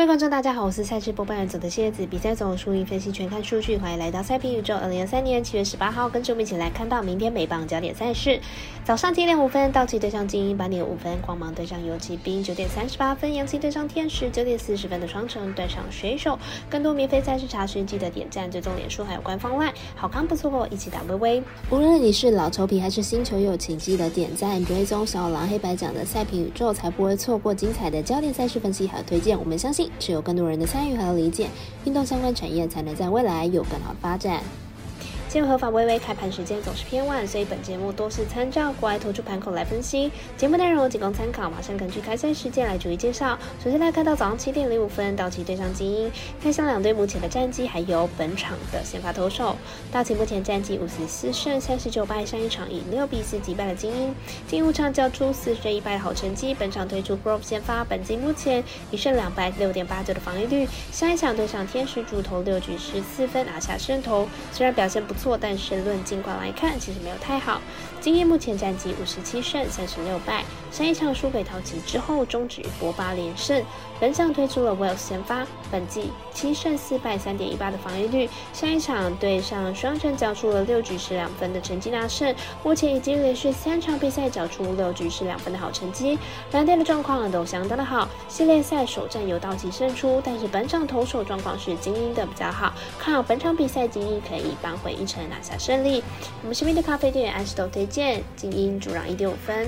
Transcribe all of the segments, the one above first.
各位观众，大家好，我是赛事播报员组的蝎子，比赛总输赢分析全看数据，欢迎来到赛评宇宙。二零二三年七月十八号，跟着我们一起来看到明天美棒焦点赛事。早上七点五分，道奇对上精英；八点五分，光芒对上游骑兵；九点三十八分，洋基对上天使；九点四十分的双城对上水手。更多免费赛事查询，记得点赞、追踪脸书还有官方外，好看不错过，一起打微微。无论你是老球皮还是新球友，请记得点赞、追踪小狼黑白奖的赛评宇宙，才不会错过精彩的焦点赛事分析和推荐。我们相信。只有更多人的参与和理解，运动相关产业才能在未来有更好发展。今日合法微微开盘时间总是偏晚，所以本节目多是参照国外投注盘口来分析。节目内容仅供参考，马上根据开赛时间来逐一介绍。首先来看到早上七点零五分，道奇对上精英，看向两队目前的战绩，还有本场的先发投手。道奇目前战绩五十四胜三十九败，上一场以六比四击败了精英。进入场交出四胜一败的好成绩，本场推出 Grove 先发，本季目前一胜两败，六点八九的防御率。上一场对上天使主投六局十四分拿下胜投，虽然表现不。错，但是论进况来看，其实没有太好。今夜目前战绩五十七胜三十六败，上一场输给淘奇之后，终止博八连胜。本场推出了 well 先发，本季七胜四败三点一八的防御率。上一场对上双城，交出了六局失两分的成绩拿胜。目前已经连续三场比赛缴出六局失两分的好成绩，两队的状况都相当的好。系列赛首战由道奇胜出，但是本场投手状况是精英的比较好，看好本场比赛精英可以扳回一拿下胜利。我们身边的咖啡店安石都推荐精英主让一点五分。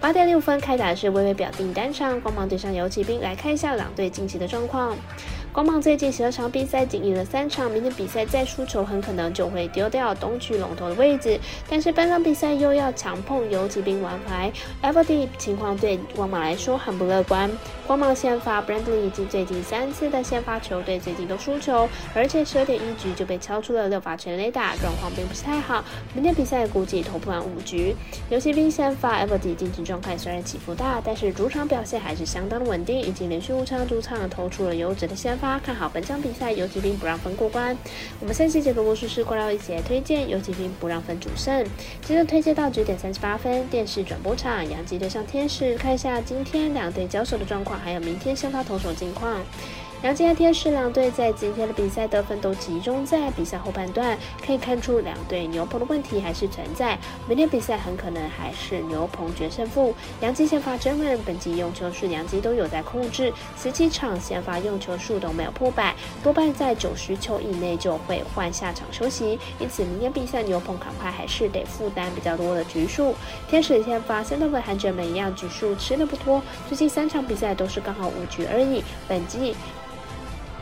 八点六分开打的是微微表定单场，光芒对上游骑兵，来看一下两队近期的状况。光芒最近十二场比赛仅赢了三场，明天比赛再输球，很可能就会丢掉东区龙头的位置。但是本场比赛又要强碰游骑兵王牌 e v e r d y 情况对光芒来说很不乐观。光芒先发 Brandley 以及最近三次的先发球队最近都输球，而且十二点一局就被敲出了六发全垒打，状况并不是太好。明天比赛估计投不完五局。游骑兵先发 e v e r d y 近期状态虽然起伏大，但是主场表现还是相当的稳定，已经连续五场主场投出了优质的先发。看好本场比赛，游骑兵不让分过关。我们三期节目魔术师过了一节推荐游骑兵不让分主胜。接着推荐到九点三十八分，电视转播场，杨基对上天使，看一下今天两队交手的状况，还有明天先发投手近况。杨基和天使两队在今天的比赛得分都集中在比赛后半段，可以看出两队牛棚的问题还是存在。明天比赛很可能还是牛棚决胜负。杨基先发真人本季用球数，杨基都有在控制，十七场先发用球数都没有破百，多半在九十球以内就会换下场休息。因此明天比赛牛棚恐怕还是得负担比较多的局数。天使先发三多位韩者们一样，局数吃的不多，最近三场比赛都是刚好五局而已。本季。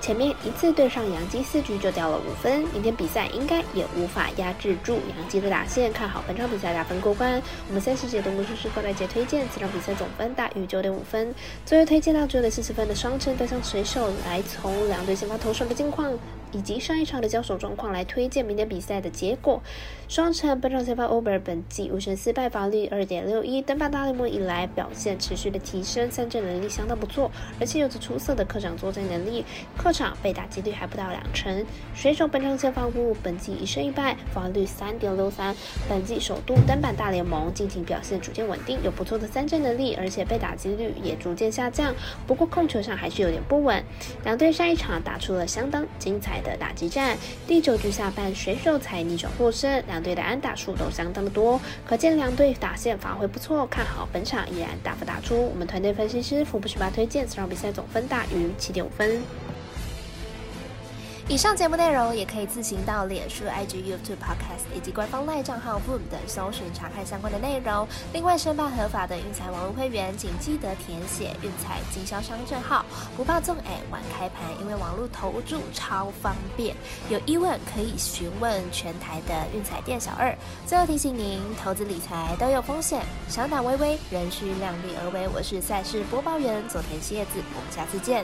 前面一次对上杨基四局就掉了五分，明天比赛应该也无法压制住杨基的打线，看好本场比赛打分过关。我们三十节的魔术师过来节推荐，此场比赛总分大于九点五分。最后推荐到九点四十分的双城对上水手，来从两队先发投手的近况。以及上一场的交手状况来推荐明天比赛的结果。双城本场先发 Over 本季五胜四败，防率二点六一，登板大联盟以来表现持续的提升，三振能力相当不错，而且有着出色的客场作战能力，客场被打击率还不到两成。水手本场先发乌本季一胜一败，防率三点六三，本季首度登板大联盟，近期表现逐渐稳定，有不错的三振能力，而且被打击率也逐渐下降，不过控球上还是有点不稳。两队上一场打出了相当精彩。的打击战，第九局下半水手才逆转获胜，两队的安打数都相当的多，可见两队打线发挥不错，看好本场依然大幅打出。我们团队分析师福布十八推荐此场比赛总分大于七点五分。以上节目内容也可以自行到脸书、IG、YouTube、Podcast 以及官方赖账号 Boom 等搜寻查看相关的内容。另外，申办合法的运彩网络会员，请记得填写运彩经销商证号。不怕中哎晚开盘，因为网络投注超方便。有疑问可以询问全台的运彩店小二。最后提醒您，投资理财都有风险，小胆微微，仍需量力而为。我是赛事播报员佐藤蝎子，我们下次见。